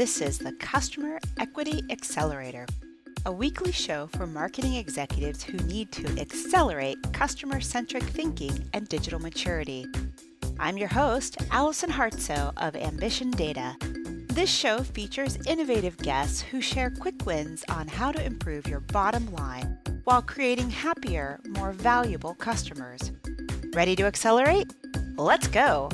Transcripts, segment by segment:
This is the Customer Equity Accelerator, a weekly show for marketing executives who need to accelerate customer centric thinking and digital maturity. I'm your host, Allison Hartsoe of Ambition Data. This show features innovative guests who share quick wins on how to improve your bottom line while creating happier, more valuable customers. Ready to accelerate? Let's go!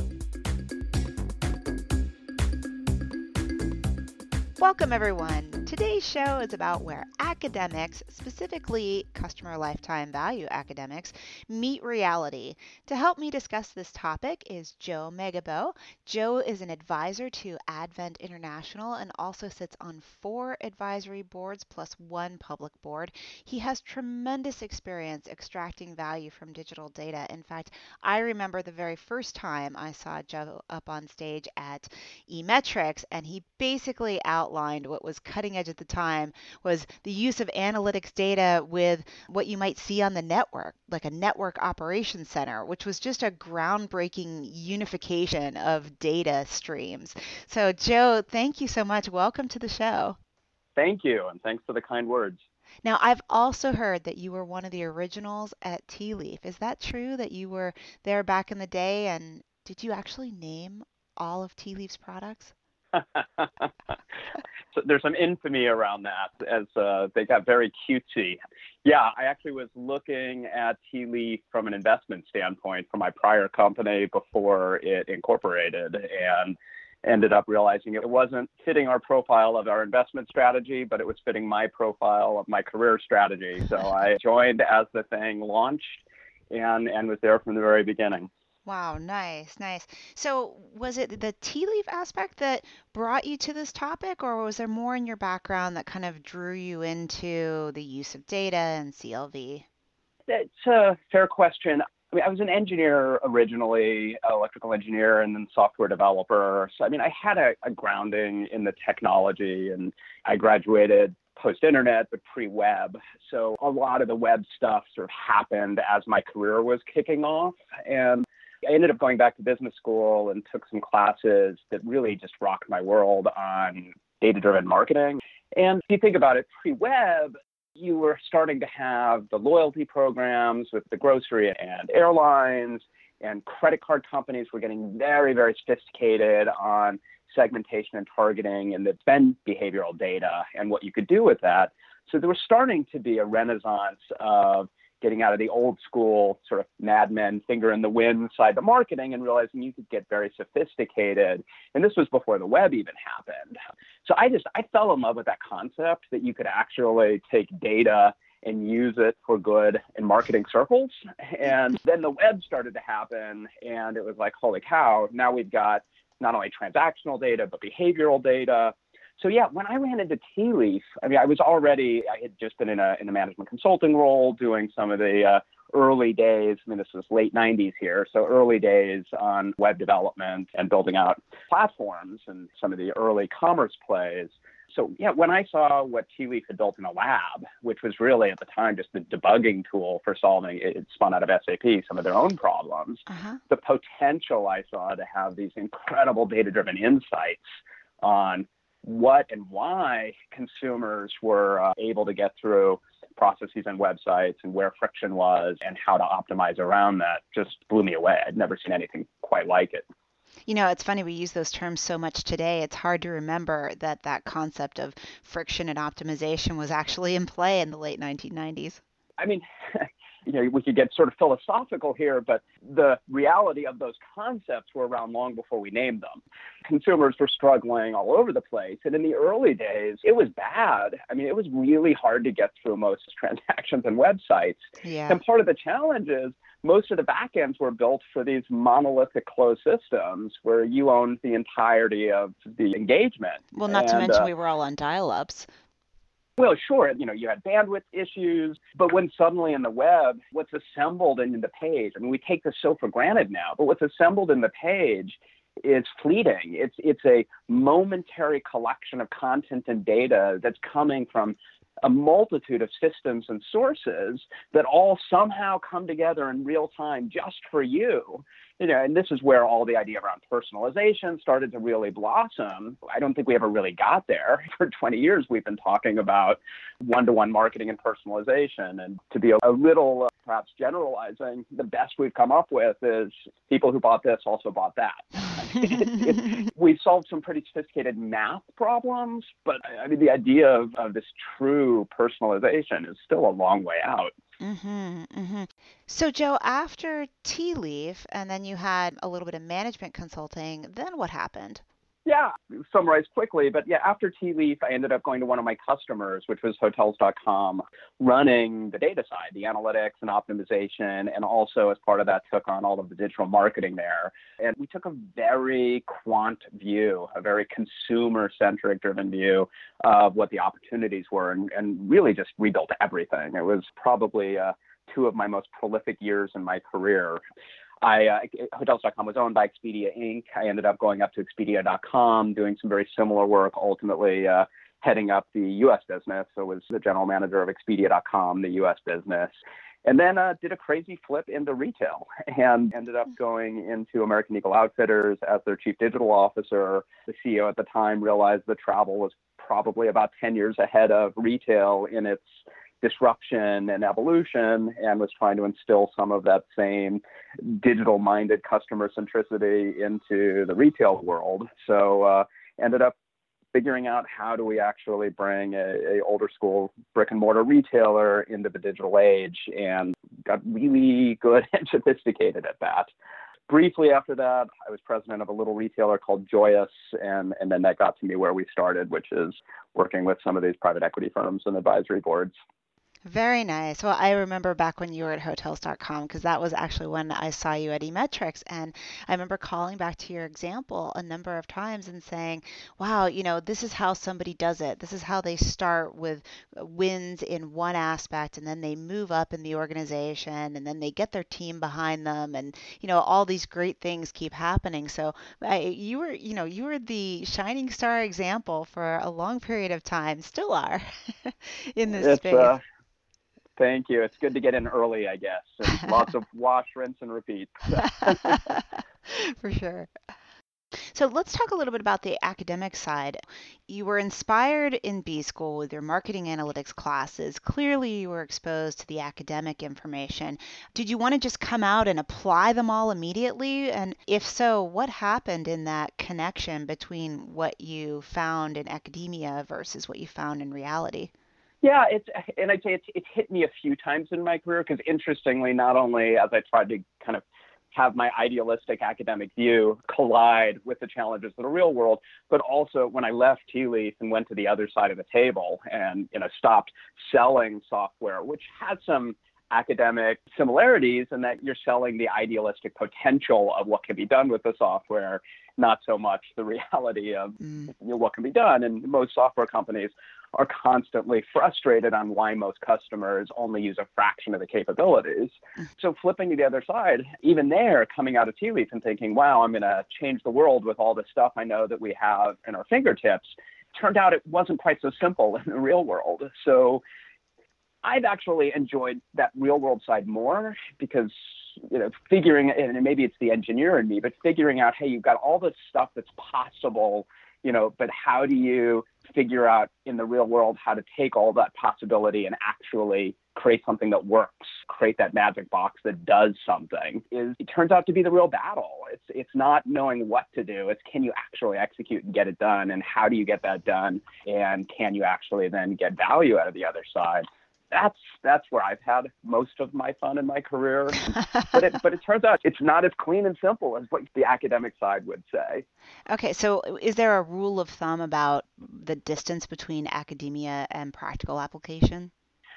Welcome, everyone. Today's show is about where academics, specifically customer lifetime value academics, meet reality. To help me discuss this topic is Joe Megibow. Joe is an advisor to Advent International and also sits on four advisory boards plus one public board. He has tremendous experience extracting value from digital data. In fact, I remember the very first time I saw Joe up on stage at eMetrics, and he basically outlined what was cutting edge at the time was the use of analytics data with what you might see on the network, like a network operations center, which was just a groundbreaking unification of data streams. So, Joe, thank you so much. Welcome to the show. Thank you, and thanks for the kind words. Now, I've also heard that you were one of the originals at Tealeaf. Is that true that you were there back in the day? And did you actually name all of Tealeaf's products? So there's some infamy around that as uh, they got very cutesy. Yeah, I actually was looking at Leaf from an investment standpoint for my prior company before it incorporated and ended up realizing it wasn't fitting our profile of our investment strategy, but it was fitting my profile of my career strategy. So I joined as the thing launched and, and was there from the very beginning. Wow, nice, nice. So, was it the tea leaf aspect that brought you to this topic, or was there more in your background that kind of drew you into the use of data and CLV? That's a fair question. I mean, I was an engineer originally, electrical engineer, and then software developer. So, I mean, I had a, a grounding in the technology, and I graduated post internet but pre web. So a lot of the web stuff sort of happened as my career was kicking off. And I ended up going back to business school and took some classes that really just rocked my world on data driven marketing. And if you think about it, pre web, you were starting to have the loyalty programs with the grocery and airlines, and credit card companies were getting very, very sophisticated on segmentation and targeting and the spend behavioral data and what you could do with that. So there was starting to be a renaissance of getting out of the old school sort of madmen finger in the wind side of marketing and realizing you could get very sophisticated. And this was before the web even happened. So I just I fell in love with that concept that you could actually take data and use it for good in marketing circles. And then the web started to happen and it was like, holy cow, now we've got not only transactional data, but behavioral data so yeah, when I ran into Tealeaf, I mean, I was already I had just been in a in a management consulting role, doing some of the uh, early days. I mean, this was late '90s here, so early days on web development and building out platforms and some of the early commerce plays. So yeah, when I saw what Tealeaf had built in a lab, which was really at the time just the debugging tool for solving it spun out of SAP some of their own problems, uh-huh. the potential I saw to have these incredible data-driven insights on what and why consumers were uh, able to get through processes and websites and where friction was and how to optimize around that just blew me away. I'd never seen anything quite like it. You know, it's funny we use those terms so much today. It's hard to remember that that concept of friction and optimization was actually in play in the late 1990s. I mean, you know, we could get sort of philosophical here, but the reality of those concepts were around long before we named them. Consumers were struggling all over the place. And in the early days, it was bad. I mean, it was really hard to get through most transactions and websites. Yeah. And part of the challenge is most of the backends were built for these monolithic closed systems where you owned the entirety of the engagement. Well, not and, to mention uh, we were all on dial-ups. Well, sure, you know, you had bandwidth issues, but when suddenly in the web, what's assembled in the page, I mean, we take this so for granted now, but what's assembled in the page is fleeting. It's it's a momentary collection of content and data that's coming from a multitude of systems and sources that all somehow come together in real time just for you you know, and this is where all the idea around personalization started to really blossom. I don't think we ever really got there. For 20 years, we've been talking about one-to-one marketing and personalization. And to be a little uh, perhaps generalizing, the best we've come up with is people who bought this also bought that. it, it, we solved some pretty sophisticated math problems, but I mean, the idea of, of this true personalization is still a long way out. Mm-hmm, mm-hmm. So, Joe, after Tealeaf, and then you had a little bit of management consulting, then what happened? Yeah, summarize quickly, but yeah, after Tealeaf, I ended up going to one of my customers, which was Hotels.com, running the data side, the analytics and optimization, and also as part of that, took on all of the digital marketing there. And we took a very quant view, a very consumer centric driven view of what the opportunities were, and, and really just rebuilt everything. It was probably uh, two of my most prolific years in my career. I uh, Hotels.com was owned by Expedia Inc. I ended up going up to Expedia.com, doing some very similar work. Ultimately, uh, heading up the U.S. business. So was the general manager of Expedia.com, the U.S. business. And then uh, did a crazy flip into retail and ended up going into American Eagle Outfitters as their chief digital officer. The CEO at the time realized that travel was probably about 10 years ahead of retail in its disruption and evolution and was trying to instill some of that same digital minded customer centricity into the retail world. So uh, ended up figuring out how do we actually bring a, a, older school brick and mortar retailer into the digital age and got really good and sophisticated at that briefly after that, I was president of a little retailer called Joyus, and, and then that got to me where we started, which is working with some of these private equity firms and advisory boards. Very nice. Well, I remember back when you were at hotels.com because that was actually when I saw you at eMetrics. And I remember calling back to your example a number of times and saying, wow, you know, this is how somebody does it. This is how they start with wins in one aspect and then they move up in the organization and then they get their team behind them. And, you know, all these great things keep happening. So I, you were, you know, you were the shining star example for a long period of time, still are in this it's, space. Uh Thank you. It's good to get in early, I guess. And lots of wash, rinse, and repeat. For sure. So let's talk a little bit about the academic side. You were inspired in B school with your marketing analytics classes. Clearly, you were exposed to the academic information. Did you want to just come out and apply them all immediately? And if so, what happened in that connection between what you found in academia versus what you found in reality? Yeah, it's and I'd say it's it's hit me a few times in my career because interestingly, not only as I tried to kind of have my idealistic academic view collide with the challenges of the real world, but also when I left Tealeaf and went to the other side of the table and you know stopped selling software, which had some academic similarities and that you're selling the idealistic potential of what can be done with the software, not so much the reality of mm. you know, what can be done. And most software companies are constantly frustrated on why most customers only use a fraction of the capabilities. Mm. So flipping to the other side, even there, coming out of Tealeaf and thinking, wow, I'm going to change the world with all the stuff I know that we have in our fingertips, turned out it wasn't quite so simple in the real world. So I've actually enjoyed that real world side more because you know figuring and maybe it's the engineer in me, but figuring out hey you've got all this stuff that's possible, you know, but how do you figure out in the real world how to take all that possibility and actually create something that works, create that magic box that does something is it turns out to be the real battle. It's it's not knowing what to do. It's can you actually execute and get it done and how do you get that done and can you actually then get value out of the other side? That's that's where I've had most of my fun in my career. but it but it turns out it's not as clean and simple as what the academic side would say. Okay, so is there a rule of thumb about the distance between academia and practical application?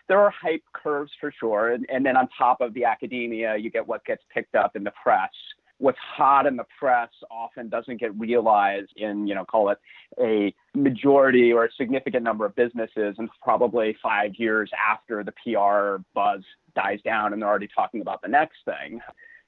there are hype curves for sure. And, and then on top of the academia, you get what gets picked up in the press what's hot in the press often doesn't get realized in, you know, call it a majority or a significant number of businesses and probably five years after the PR buzz dies down and they're already talking about the next thing.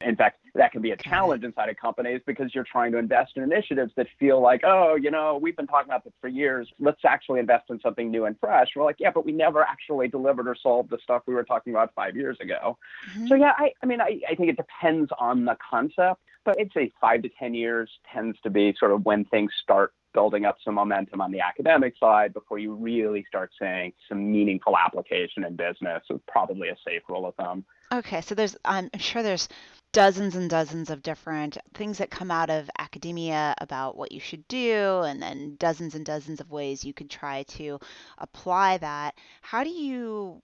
In fact, that can be a challenge inside of companies because you're trying to invest in initiatives that feel like, oh, you know, we've been talking about this for years. Let's actually invest in something new and fresh. We're like, yeah, but we never actually delivered or solved the stuff we were talking about five years ago. Mm-hmm. So yeah, I, I mean, I, I think it depends on the concept, but I'd say five to ten years tends to be sort of when things start building up some momentum on the academic side before you really start seeing some meaningful application in business is probably a safe rule of thumb. Okay, so there's I'm sure there's dozens and dozens of different things that come out of academia about what you should do, and then dozens and dozens of ways you could try to apply that. How do you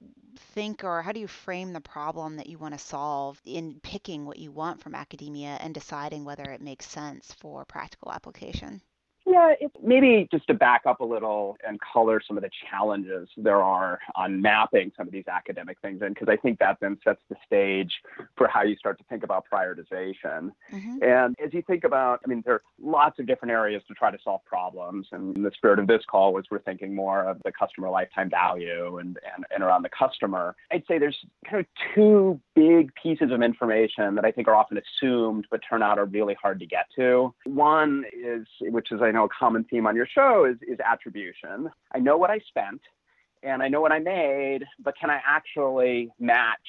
think or how do you frame the problem that you want to solve in picking what you want from academia and deciding whether it makes sense for practical application? Yeah, it's maybe just to back up a little and color some of the challenges there are on mapping some of these academic things in, because I think that then sets the stage for how you start to think about prioritization. Mm-hmm. And as you think about, I mean, there are lots of different areas to try to solve problems. And the spirit of this call was we're thinking more of the customer lifetime value and, and, and around the customer. I'd say there's kind of two big pieces of information that I think are often assumed but turn out are really hard to get to. One is, which is I know a common theme on your show is, is attribution. I know what I spent and I know what I made, but can I actually match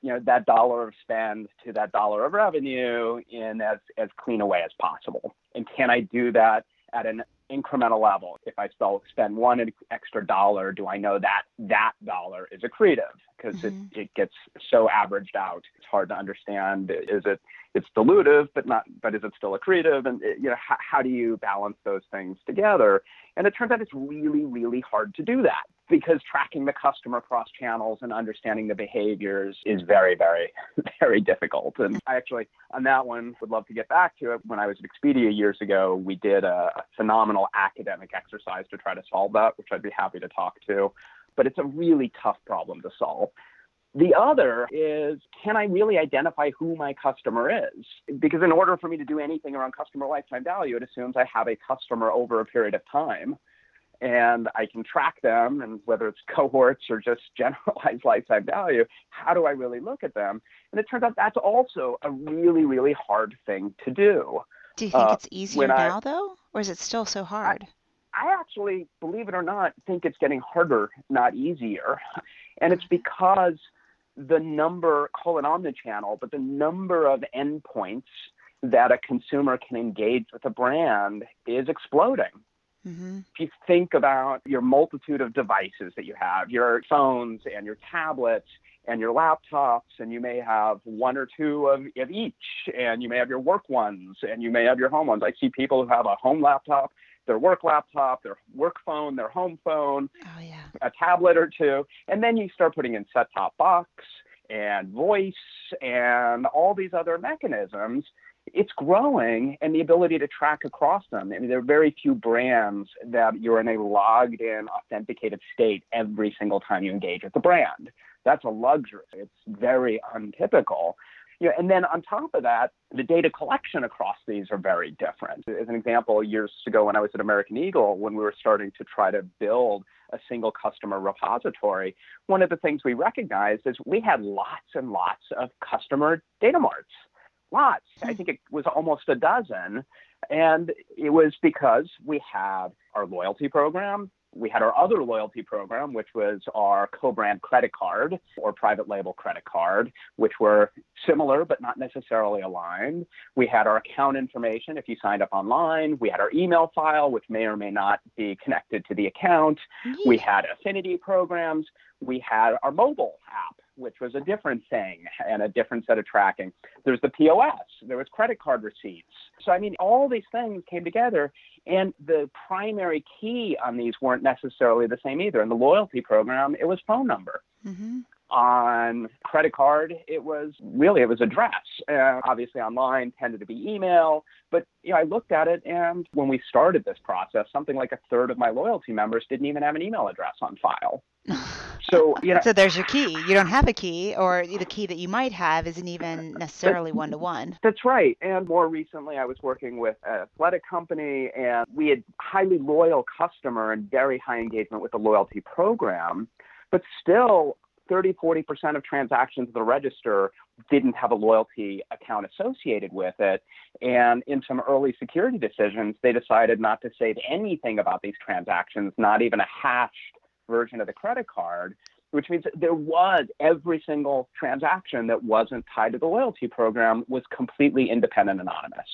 you know that dollar of spend to that dollar of revenue in as, as clean a way as possible? And can I do that at an incremental level. If I still spend one extra dollar, do I know that that dollar is accretive? Because mm-hmm. it, it gets so averaged out. It's hard to understand. Is it it's dilutive, but not, but is it still accretive? And you know, how, how do you balance those things together? And it turns out it's really, really hard to do that because tracking the customer across channels and understanding the behaviors is very, very, very difficult. And I actually, on that one, would love to get back to it. When I was at Expedia years ago, we did a, phenomenal academic exercise to try to solve that, which I'd be happy to talk to. But it's a really tough problem to solve. The other is can I really identify who my customer is? Because in order for me to do anything around customer lifetime value, it assumes I have a customer over a period of time and I can track them and whether it's cohorts or just generalized lifetime value, how do I really look at them? And it turns out that's also a really, really hard thing to do. Do you think uh, it's easier now I, though? Or is it still so hard? I, I actually, believe it or not, think it's getting harder, not easier. And it's because the number, call it omnichannel, but the number of endpoints that a consumer can engage with a brand is exploding. Mm-hmm. If you think about your multitude of devices that you have, your phones and your tablets and your laptops, and you may have one or two of, of each, and you may have your work ones, and you may have your home ones. I see people who have a home laptop their work laptop, their work phone, their home phone, oh, yeah. a tablet or two, and then you start putting in set-top box and voice and all these other mechanisms. It's growing, and the ability to track across them. I mean, there are very few brands that you're in a logged in, authenticated state every single time you engage with the brand. That's a luxury. It's very untypical. You know, and then on top of that, the data collection across these are very different. As an example, years ago when I was at American Eagle, when we were starting to try to build a single customer repository, one of the things we recognized is we had lots and lots of customer data marts. Lots. I hmm. think it was almost a dozen. And it was because we had our loyalty program, we had our other loyalty program, which was our co brand credit card or private label credit card, which were similar but not necessarily aligned. We had our account information if you signed up online. We had our email file, which may or may not be connected to the account. We had affinity programs. We had our mobile app, which was a different thing and a different set of tracking. There was the POS, there was credit card receipts. So, I mean, all these things came together, and the primary key on these weren't necessarily the same either. In the loyalty program, it was phone number. Mm-hmm. On credit card, it was really it was address. Uh, obviously, online tended to be email, but you know, I looked at it, and when we started this process, something like a third of my loyalty members didn't even have an email address on file. So you know, so there's your key. You don't have a key, or the key that you might have isn't even necessarily one to one. That's right. And more recently, I was working with an athletic company, and we had highly loyal customer and very high engagement with the loyalty program. But still, 30, 40% of transactions at the register didn't have a loyalty account associated with it. And in some early security decisions, they decided not to save anything about these transactions, not even a hashed version of the credit card, which means that there was every single transaction that wasn't tied to the loyalty program was completely independent anonymous.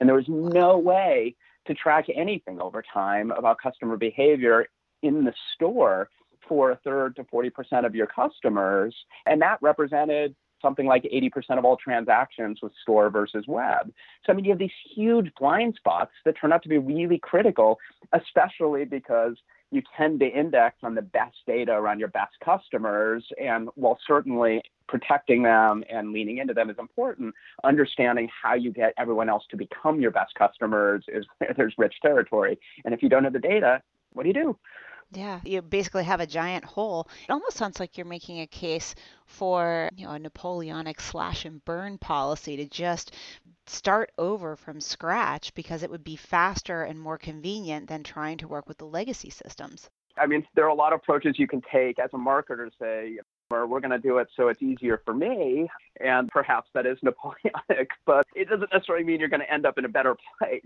And there was no way to track anything over time about customer behavior in the store for a third to 40% of your customers. And that represented something like 80% of all transactions with store versus web. So, I mean, you have these huge blind spots that turn out to be really critical, especially because you tend to index on the best data around your best customers. And while certainly protecting them and leaning into them is important, understanding how you get everyone else to become your best customers is there's rich territory. And if you don't have the data, what do you do? Yeah, you basically have a giant hole. It almost sounds like you're making a case for, you know, a Napoleonic slash and burn policy to just start over from scratch because it would be faster and more convenient than trying to work with the legacy systems. I mean, there are a lot of approaches you can take as a marketer say, or we're going to do it so it's easier for me. And perhaps that is Napoleonic, but it doesn't necessarily mean you're going to end up in a better place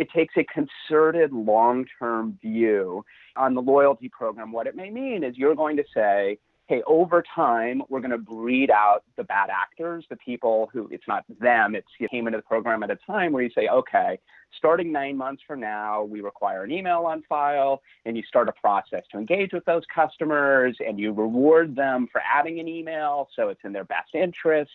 it takes a concerted long term view on the loyalty program. What it may mean is you're going to say, hey, over time, we're going to breed out the bad actors, the people who it's not them, it's you came into the program at a time where you say, okay, starting nine months from now, we require an email on file, and you start a process to engage with those customers, and you reward them for adding an email so it's in their best interests.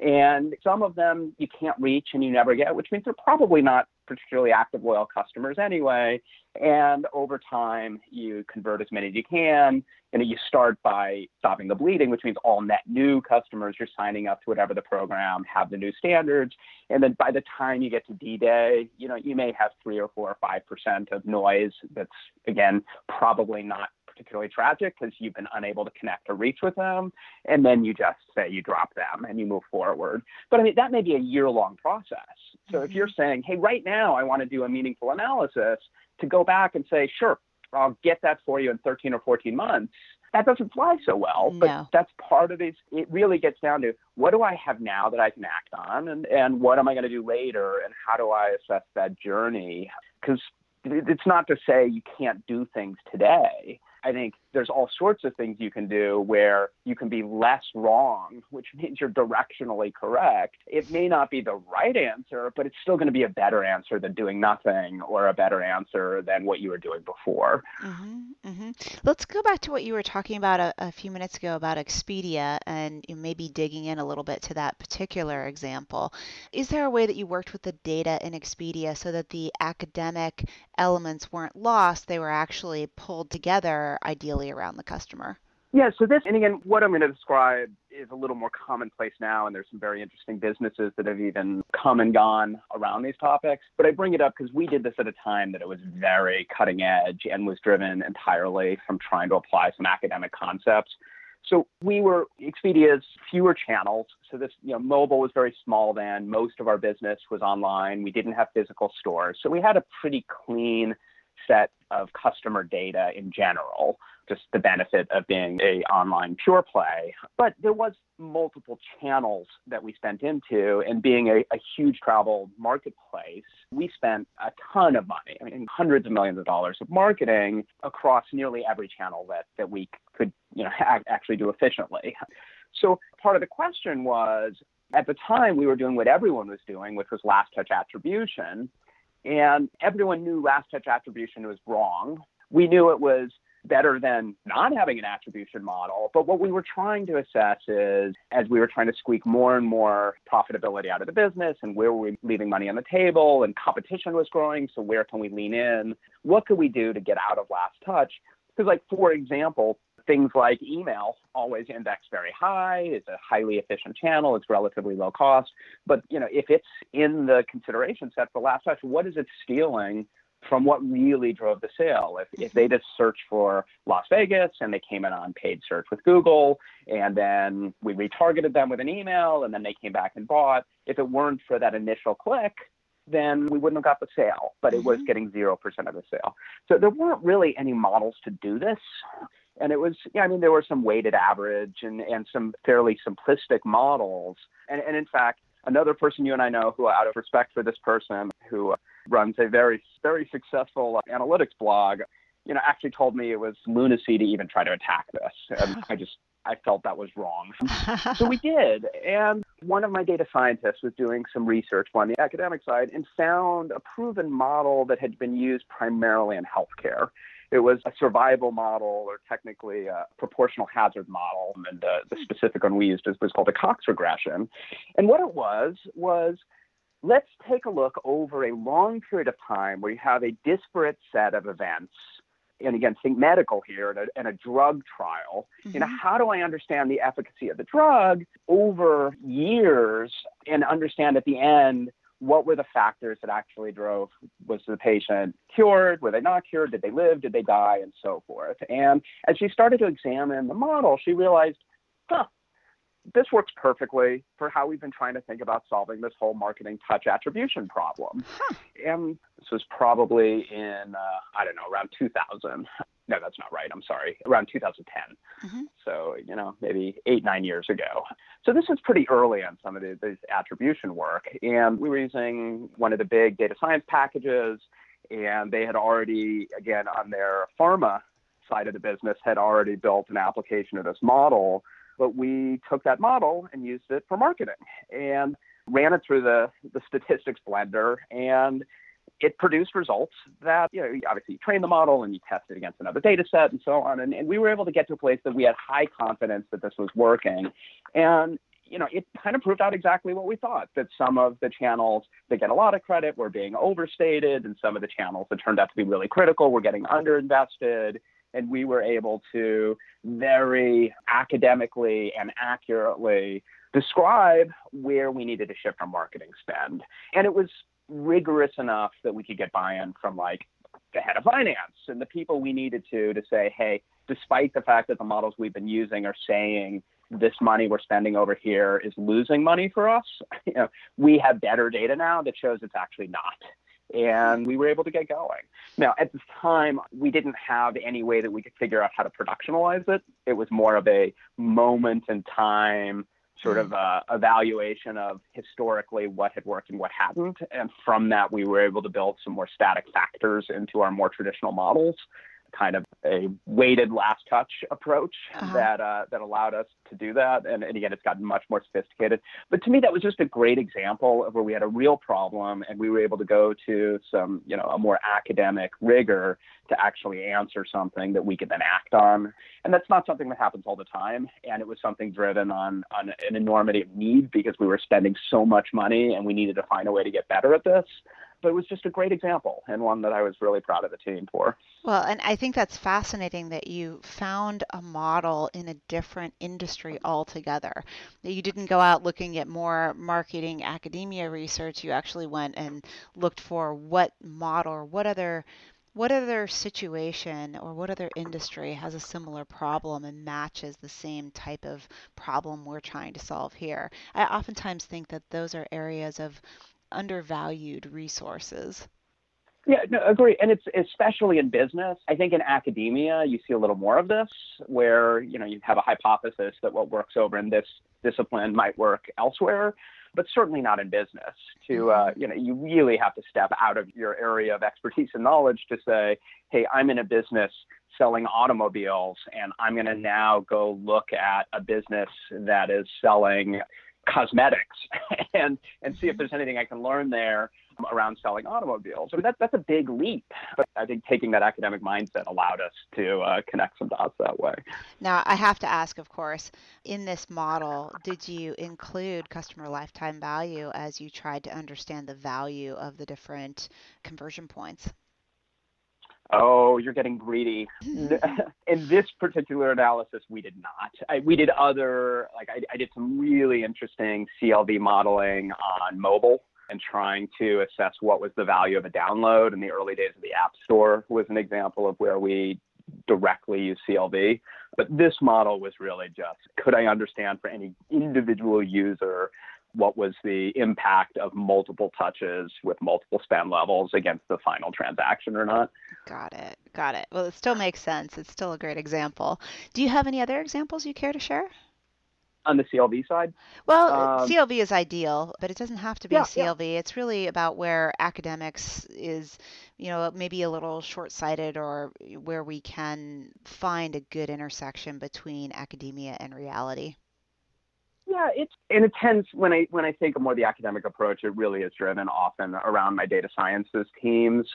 And some of them you can't reach and you never get, which means they're probably not particularly active, loyal customers anyway. And over time, you convert as many as you can. And you start by stopping the bleeding, which means all net new customers you're signing up to whatever the program have the new standards. And then by the time you get to D-Day, you know, you may have three or four or five percent of noise that's again probably not particularly tragic because you've been unable to connect or reach with them. And then you just say you drop them and you move forward. But I mean, that may be a year long process. So mm-hmm. if you're saying, hey, right now I want to do a meaningful analysis, to go back and say, sure, I'll get that for you in 13 or 14 months, that doesn't fly so well. No. But that's part of it. It really gets down to what do I have now that I can act on, and, and what am I going to do later, and how do I assess that journey? Because it's not to say you can't do things today. I think there's all sorts of things you can do where you can be less wrong, which means you're directionally correct. It may not be the right answer, but it's still going to be a better answer than doing nothing or a better answer than what you were doing before. Mm-hmm, mm-hmm. Let's go back to what you were talking about a, a few minutes ago about Expedia and maybe digging in a little bit to that particular example. Is there a way that you worked with the data in Expedia so that the academic elements weren't lost? They were actually pulled together, ideally around the customer? Yeah, so this, and again, what I'm going to describe is a little more commonplace now, and there's some very interesting businesses that have even come and gone around these topics. But I bring it up because we did this at a time that it was very cutting edge and was driven entirely from trying to apply some academic concepts. So we were Expedia's fewer channels. So this, you know, mobile was very small then. Most of our business was online. We didn't have physical stores. So we had a pretty clean set of customer data in general, just the benefit of being a online pure play. But there was multiple channels that we spent into and being a, a huge travel marketplace, we spent a ton of money, I mean hundreds of millions of dollars of marketing across nearly every channel that, that we could you know actually do efficiently. So part of the question was at the time we were doing what everyone was doing, which was last touch attribution. And everyone knew last touch attribution was wrong. We knew it was better than not having an attribution model. But what we were trying to assess is as we were trying to squeak more and more profitability out of the business and where were we leaving money on the table and competition was growing. So where can we lean in? What could we do to get out of last touch? Because like, for example, things like email always index very high. It's a highly efficient channel. It's relatively low cost. But you know, if it's in the consideration set for last touch, what is it stealing from what really drove the sale. If, if they just searched for Las Vegas and they came in on paid search with Google, and then we retargeted them with an email, and then they came back and bought, if it weren't for that initial click, then we wouldn't have got the sale, but it was Mm-hmm. getting 0% of the sale. So there weren't really any models to do this. And it was, yeah, I mean, there were some weighted average and, and some fairly simplistic models. And, and in fact, another person you and I know who, out of respect for this person, who runs a very, very successful analytics blog, you know, actually told me it was lunacy to even try to attack this. And I just, I felt that was wrong. So we did. And one of my data scientists was doing some research on the academic side and found a proven model that had been used primarily in healthcare. It was a survival model, or technically a proportional hazard model. And uh, the specific one we used was, was called a Cox regression. And what it was, was let's take a look over a long period of time where you have a disparate set of events. And again, think medical here and a, and a drug trial. You know, mm-hmm. how do I understand the efficacy of the drug over years and understand at the end what were the factors that actually drove was the patient cured? Were they not cured? Did they live? Did they die? And so forth. And as she started to examine the model she realized huh this works perfectly for how we've been trying to think about solving this whole marketing touch attribution problem. And this was probably in, uh, I don't know, around 2000. No, that's not right. I'm sorry. Around 2010. Mhm. So, you know, maybe eight, nine years ago. So this was pretty early on some of the, this attribution work. And we were using one of the big data science packages, and they had already, again, on their pharma side of the business, had already built an application of this model but we took that model and used it for marketing and ran it through the, the statistics blender. And it produced results that you know obviously you train the model and you test it against another data set and so on. And, and we were able to get to a place that we had high confidence that this was working. And you know, it kind of proved out exactly what we thought that some of the channels that get a lot of credit were being overstated, and some of the channels that turned out to be really critical were getting underinvested. And we were able to very academically and accurately describe where we needed to shift our marketing spend. And it was rigorous enough that we could get buy in from like the head of finance and the people we needed to to say, hey, despite the fact that the models we've been using are saying this money we're spending over here is losing money for us, you know, we have better data now that shows it's actually not. And we were able to get going. Now, at this time, we didn't have any way that we could figure out how to productionalize it. It was more of a moment in time sort of uh, evaluation of historically what had worked and what hadn't. And from that, we were able to build some more static factors into our more traditional models, kind of a weighted last touch approach Uh-huh. that uh, that allowed us to do that. And, and again, it's gotten much more sophisticated. But to me, that was just a great example of where we had a real problem, and we were able to go to some, you know, a more academic rigor to actually answer something that we could then act on. And that's not something that happens all the time. And it was something driven on on an enormity of need because we were spending so much money and we needed to find a way to get better at this. But it was just a great example and one that I was really proud of the team for. Well, and I think that's fascinating that you found a model in a different industry altogether. That you didn't go out looking at more marketing academia research. You actually went and looked for what model or what other what other situation or what other industry has a similar problem and matches the same type of problem we're trying to solve here. I oftentimes think that those are areas of undervalued resources. Yeah, no, agree. And it's especially in business. I think in academia, you see a little more of this where, you know, you have a hypothesis that what works over in this discipline might work elsewhere, but certainly not in business. To, uh, you know, you really have to step out of your area of expertise and knowledge to say, hey, I'm in a business selling automobiles and I'm going to now go look at a business that is selling cosmetics and and see if there's anything I can learn there around selling automobiles. I mean, that, that's a big leap. But I think taking that academic mindset allowed us to uh, connect some dots that way. Now, I have to ask, of course, in this model, did you include customer lifetime value as you tried to understand the value of the different conversion points? Oh, you're getting greedy. Mm-hmm. In this particular analysis, we did not. I, we did other, like I, I did some really interesting CLV modeling on mobile and trying to assess what was the value of a download in the early days of the App Store was an example of where we directly use CLV. But this model was really just could I understand for any individual user what was the impact of multiple touches with multiple spend levels against the final transaction or not. Got it. Got it. Well, it still makes sense. It's still a great example. Do you have any other examples you care to share? on the CLV side? Well, um, CLV is ideal, but it doesn't have to be yeah, CLV. Yeah. It's really about where academics is, you know, maybe a little short-sighted or where we can find a good intersection between academia and reality. Yeah, it's and it tends when I when I think of more the academic approach, it really is driven often around my data sciences teams.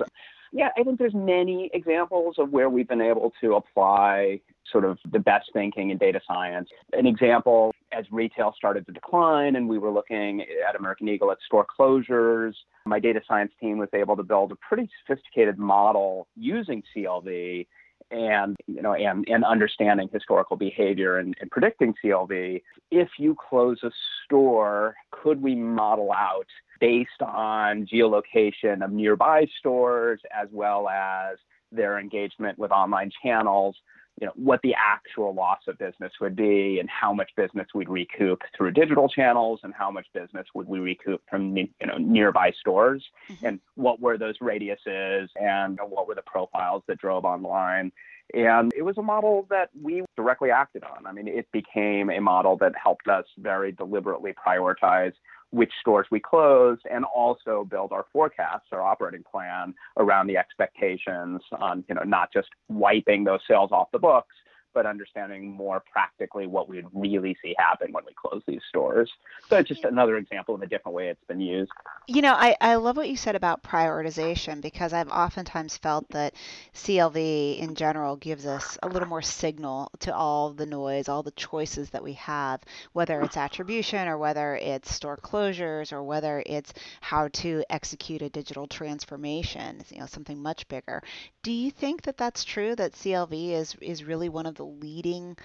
Yeah, I think there's many examples of where we've been able to apply sort of the best thinking in data science. An example, as retail started to decline and we were looking at American Eagle at store closures, my data science team was able to build a pretty sophisticated model using CLV and you know and, and understanding historical behavior and, and predicting CLV. If you close a store, could we model out based on geolocation of nearby stores as well as their engagement with online channels you know what the actual loss of business would be and how much business we'd recoup through digital channels and how much business would we recoup from you know nearby stores mm-hmm. and what were those radiuses and what were the profiles that drove online and it was a model that we directly acted on. I mean, it became a model that helped us very deliberately prioritize which stores we closed and also build our forecasts, our operating plan around the expectations on, you know, not just wiping those sales off the books, but understanding more practically what we'd really see happen when we close these stores. So it's just another example of a different way it's been used. You know, I, I love what you said about prioritization because I've oftentimes felt that CLV in general gives us a little more signal to all the noise, all the choices that we have, whether it's attribution or whether it's store closures or whether it's how to execute a digital transformation, you know, something much bigger. Do you think that that's true that CLV is is really one of the the leading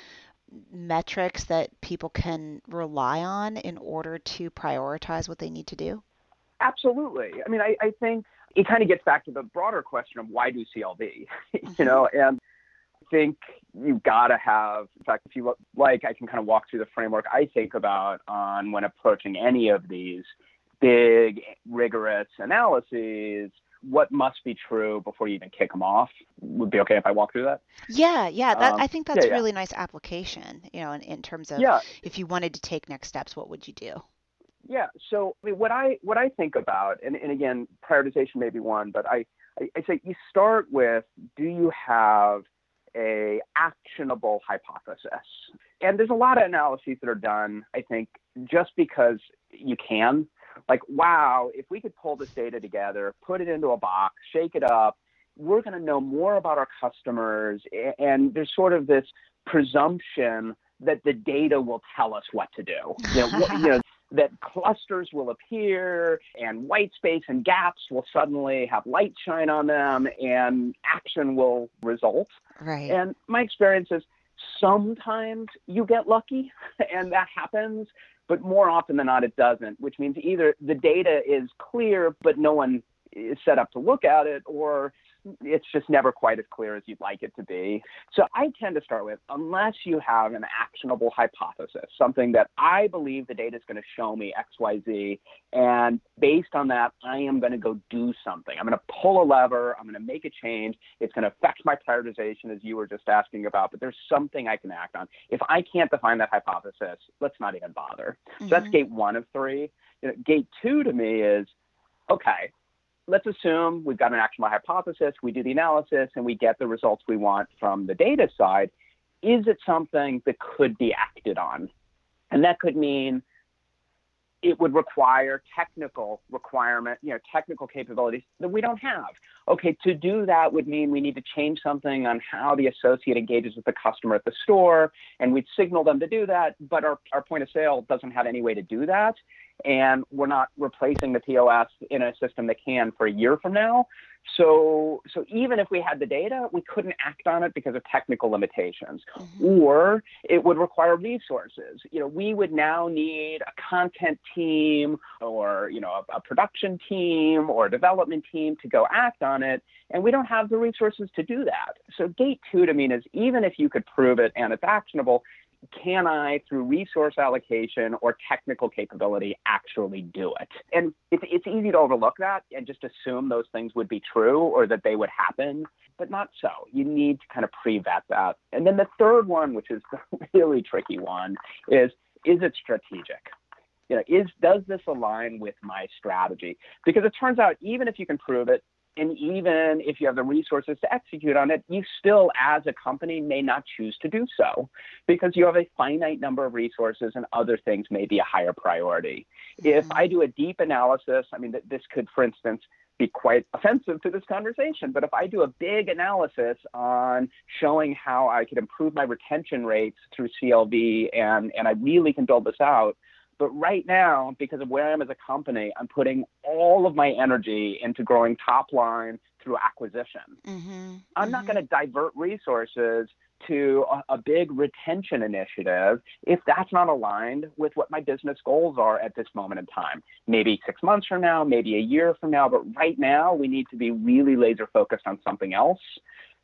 metrics that people can rely on in order to prioritize what they need to do? Absolutely. I mean, I, I think it kind of gets back to the broader question of why do CLV, you know, mm-hmm. and I think you've got to have, in fact, if you look, like, I can kind of walk through the framework I think about on when approaching any of these big, rigorous analyses what must be true before you even kick them off. Would be okay if I walk through that. Yeah, yeah. That, um, I think that's yeah, yeah. really nice application. You know, in, in terms of yeah. if you wanted to take next steps, what would you do? Yeah. So I mean, what I what I think about, and, and again, prioritization may be one, but I, I, I say you start with do you have a actionable hypothesis? And there's a lot of analyses that are done, I think, just because you can like, wow, if we could pull this data together, put it into a box, shake it up, we're going to know more about our customers. And there's sort of this presumption that the data will tell us what to do. You know, what, you know, that clusters will appear and white space and gaps will suddenly have light shine on them and action will result. Right. And my experience is sometimes you get lucky and that happens but more often than not, it doesn't, which means either the data is clear, but no one is set up to look at it, or it's just never quite as clear as you'd like it to be. So I tend to start with unless you have an actionable hypothesis, something that I believe the data is going to show me XYZ, and based on that, I am going to go do something. I'm going to pull a lever, I'm going to make a change. It's going to affect my prioritization, as you were just asking about, but there's something I can act on. If I can't define that hypothesis, let's not even bother. Mm-hmm. So that's mm-hmm. gate one of three. You know, gate two to me is okay, let's assume we've got an actionable hypothesis, we do the analysis, and we get the results we want from the data side. Is it something that could be acted on? And that could mean it would require technical requirement, you know, technical capabilities that we don't have. Okay, to do that would mean we need to change something on how the associate engages with the customer at the store, and we'd signal them to do that, but our, our point of sale doesn't have any way to do that. And we're not replacing the POS in a system that can for a year from now. So, so even if we had the data, we couldn't act on it because of technical limitations, mm-hmm. or it would require resources. You know, we would now need a content team, or you know, a, a production team, or a development team to go act on it, and we don't have the resources to do that. So, gate two to me is even if you could prove it and it's actionable, can I, through resource allocation or technical capability, actually do it? And it's, it's easy to overlook that and just assume those things would be true or that they would happen, but not so. You need to kind of pre vet that. And then the third one, which is the really tricky one, is is it strategic? You know, is does this align with my strategy? Because it turns out even if you can prove it, and even if you have the resources to execute on it, you still, as a company, may not choose to do so because you have a finite number of resources and other things may be a higher priority. Mm-hmm. If I do a deep analysis, I mean, this could, for instance, be quite offensive to this conversation. But if I do a big analysis on showing how I could improve my retention rates through CLV and, and I really can build this out, but right now, because of where I am as a company, I'm putting all of my energy into growing top line through acquisition. Mm-hmm. I'm mm-hmm. not going to divert resources to a, a, big retention initiative if that's not aligned with what my business goals are at this moment in time. Maybe six months from now, maybe a year from now, but right now we need to be really laser focused on something else.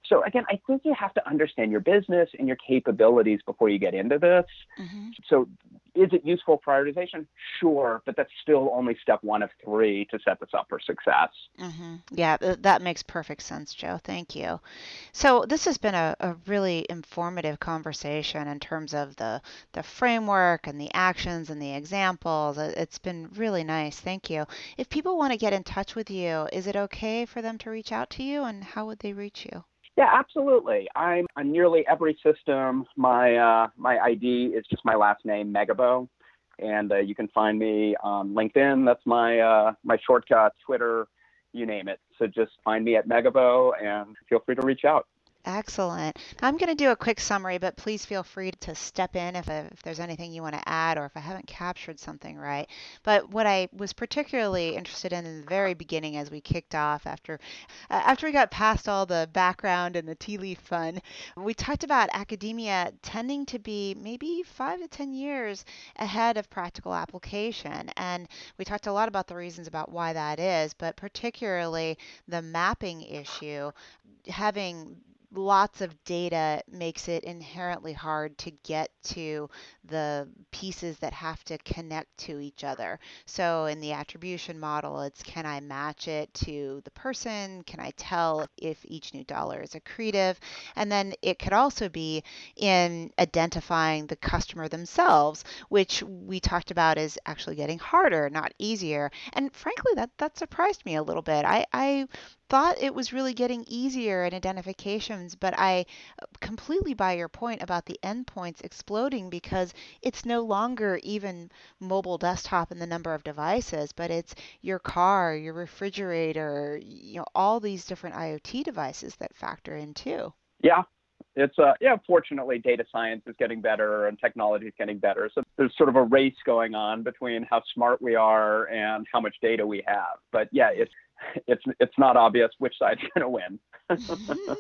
So again, I think you have to understand your business and your capabilities before you get into this. Mm-hmm. So is it useful prioritization? Sure, but that's still only step one of three to set this up for success. Mm-hmm. Yeah, that makes perfect sense, Joe. Thank you. So this has been a, a really informative conversation in terms of the the framework and the actions and the examples. It's been really nice. Thank you. If people want to get in touch with you, is it okay for them to reach out to you, and how would they reach you? Yeah, absolutely. I'm on nearly every system. My uh, my ID is just my last name, Megibow, and uh, you can find me on LinkedIn. That's my uh, my shortcut. Twitter, you name it. So just find me at Megibow and feel free to reach out. Excellent. I'm going to do a quick summary, but please feel free to step in if, if there's anything you want to add or if I haven't captured something right. But what I was particularly interested in in the very beginning as we kicked off after uh, after we got past all the background and the Tealeaf fun, we talked about academia tending to be maybe 5 to 10 years ahead of practical application. And we talked a lot about the reasons about why that is, but particularly the mapping issue having lots of data makes it inherently hard to get to the pieces that have to connect to each other. So in the attribution model, it's can I match it to the person? Can I tell if each new dollar is accretive? And then it could also be in identifying the customer themselves, which we talked about is actually getting harder, not easier. And frankly, that that surprised me a little bit. I, I thought it was really getting easier in identifications, but I completely buy your point about the endpoints exploding because it's no longer even mobile desktop and the number of devices, but it's your car, your refrigerator, you know, all these different IoT devices that factor in too. Yeah, it's uh yeah fortunately data science is getting better and technology is getting better. So there's sort of a race going on between how smart we are and how much data we have. But yeah it's it's it's not obvious which side's going to win.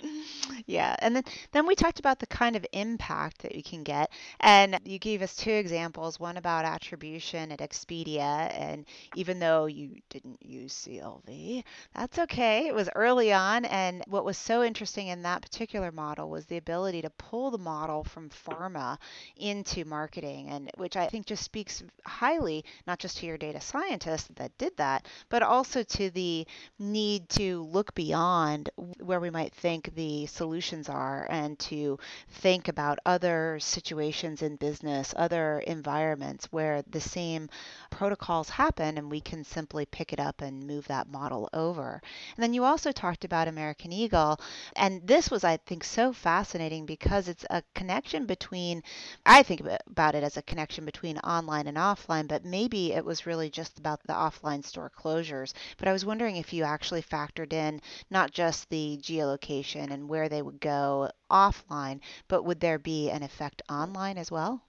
yeah, and then then we talked about the kind of impact that you can get, and you gave us two examples. One about attribution at Expedia, and even though you didn't use CLV, that's okay. It was early on, and what was so interesting in that particular model was the ability to pull the model from pharma into marketing, and which I think just speaks highly not just to your data scientist that did that, but also to the need to look beyond where we might think the solutions are and to think about other situations in business, other environments where the same protocols happen and we can simply pick it up and move that model over. And then you also talked about American Eagle, and this was, I think, so fascinating because it's a connection between, I think about it as a connection between online and offline, but maybe it was really just about the offline store closures. But I was wondering if you actually factored in not just the geolocation and where they would go offline, but would there be an effect online as well?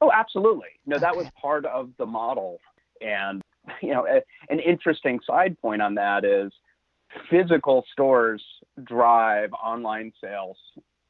Oh, absolutely. No, that Okay. was part of the model. And, you know, a, an interesting side point on that is physical stores drive online sales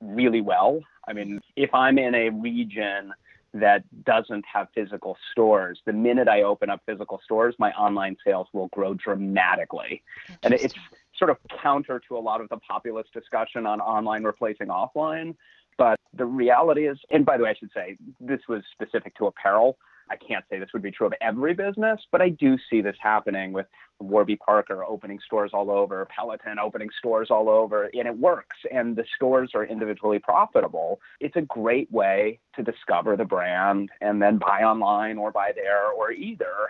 really well. I mean, if I'm in a region that doesn't have physical stores, the minute I open up physical stores, my online sales will grow dramatically. And it's. Sort of counter to a lot of the populist discussion on online replacing offline. But the reality is, and by the way, I should say this was specific to apparel. I can't say this would be true of every business, but I do see this happening with Warby Parker opening stores all over, Peloton opening stores all over, and it works. And the stores are individually profitable. It's a great way to discover the brand and then buy online or buy there or either.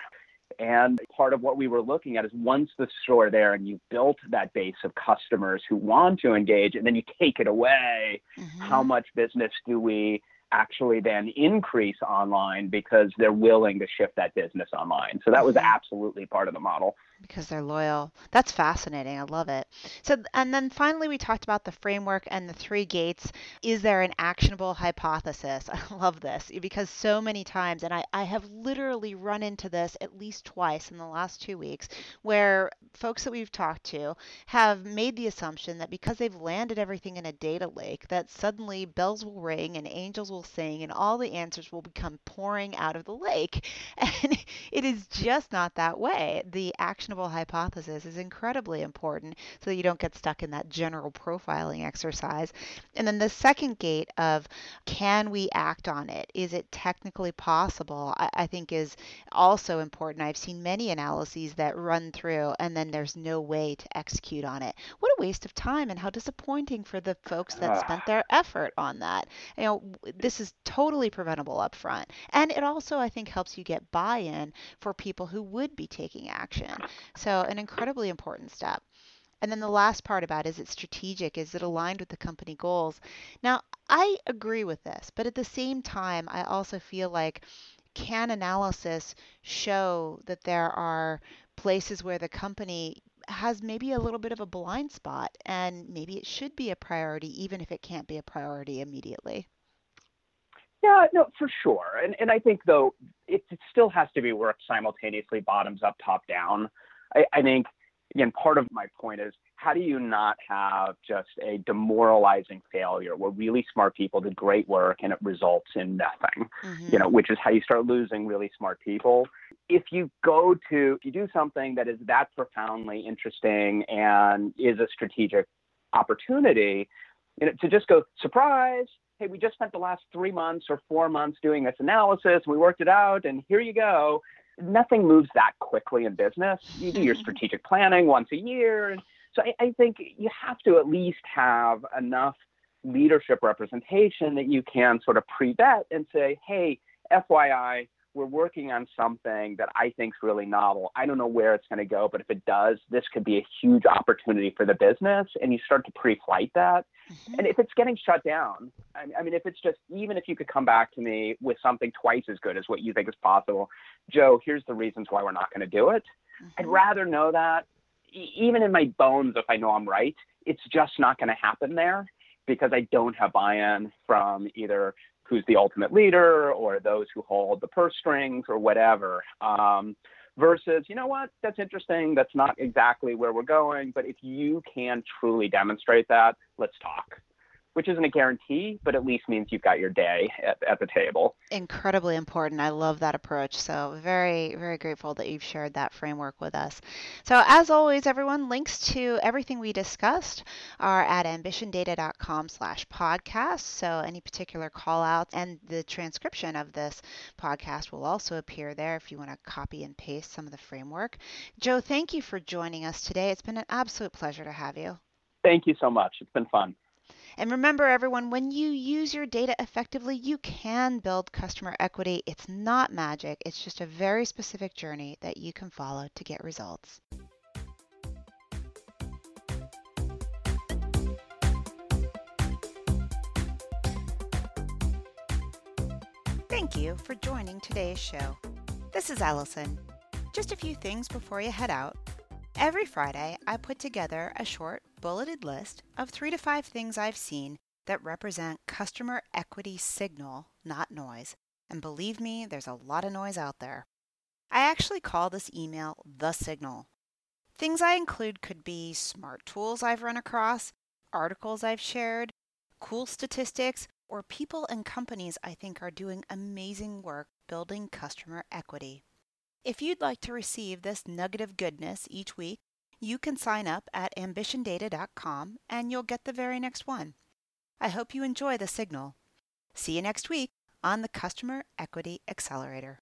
And part of what we were looking at is once the store there and you built that base of customers who want to engage, and then you take it away, Mhm. how much business do we actually then increase online because they're willing to shift that business online? So that was Mhm. absolutely part of the model. Because they're loyal. That's fascinating. I love it. So, and then finally, we talked about the framework and the three gates. Is there an actionable hypothesis? I love this eh, because so many times, and I, I have literally run into this at least twice in the last two weeks, where folks that we've talked to have made the assumption that because they've landed everything in a data lake, that suddenly bells will ring and angels will sing and all the answers will become pouring out of the lake. And it is just not that way. The actionable hypothesis is incredibly important so that you don't get stuck in that general profiling exercise. And then the second gate of can we act on it? Is it technically possible? I, I think is also important. I've seen many analyses that run through and then there's no way to execute on it. What a waste of time and how disappointing for the folks that Ah. spent their effort on that. You know, this is totally preventable up front. And it also, I think, helps you get buy in for people who would be taking action. So, an incredibly important step. And then the last part about is it strategic? Is it aligned with the company goals? Now, I agree with this, but at the same time, I also feel like can analysis show that there are places where the company has maybe a little bit of a blind spot and maybe it should be a priority, even if it can't be a priority immediately? Yeah, no, for sure. And and I think though it, it still has to be worked simultaneously, bottoms up, top down. I, I think again, part of my point is how do you not have just a demoralizing failure where really smart people did great work and it results in nothing, Mhm. you know, which is how you start losing really smart people. If you go to, if you do something that is that profoundly interesting and is a strategic opportunity, you know, to just go, surprise, hey, we just spent the last three months or four months doing this analysis, we worked it out, and here you go. Nothing moves that quickly in business. You do your mm-hmm. strategic planning once a year. And so I, I think you have to at least have enough leadership representation that you can sort of pre-vet and say, hey, FYI, we're working on something that I think is really novel. I don't know where it's going to go, but if it does, this could be a huge opportunity for the business. And you start to pre-flight that. Mhm. And if it's getting shut down, I I mean, if it's just, even if you could come back to me with something twice as good as what you think is possible, Joe, here's the reasons why we're not going to do it. I'd Mhm. rather know that, even in my bones, if I know I'm right, it's just not going to happen there because I don't have buy in from either who's the ultimate leader or those who hold the purse strings or whatever. Um, versus, you know what, that's interesting. That's not exactly where we're going. But if you can truly demonstrate that, let's talk. Which isn't a guarantee, but at least means you've got your day at, at the table. incredibly important. I love that approach. So, very, very grateful that you've shared that framework with us. So, as always, everyone, links to everything we discussed are at ambitiondata.com slash podcast. So, any particular call outs and the transcription of this podcast will also appear there if you want to copy and paste some of the framework. Joe, thank you for joining us today. It's been an absolute pleasure to have you. Thank you so much. It's been fun. And remember, everyone, when you use your data effectively, you can build customer equity. It's not magic, it's just a very specific journey that you can follow to get results. Thank you for joining today's show. This is Allison. Just a few things before you head out. Every Friday, I put together a short, bulleted list of three to five things I've seen that represent customer equity signal, not noise. And believe me, there's a lot of noise out there. I actually call this email the signal. Things I include could be smart tools I've run across, articles I've shared, cool statistics, or people and companies I think are doing amazing work building customer equity. If you'd like to receive this nugget of goodness each week, you can sign up at ambitiondata.com and you'll get the very next one. I hope you enjoy the signal. See you next week on the Customer Equity Accelerator.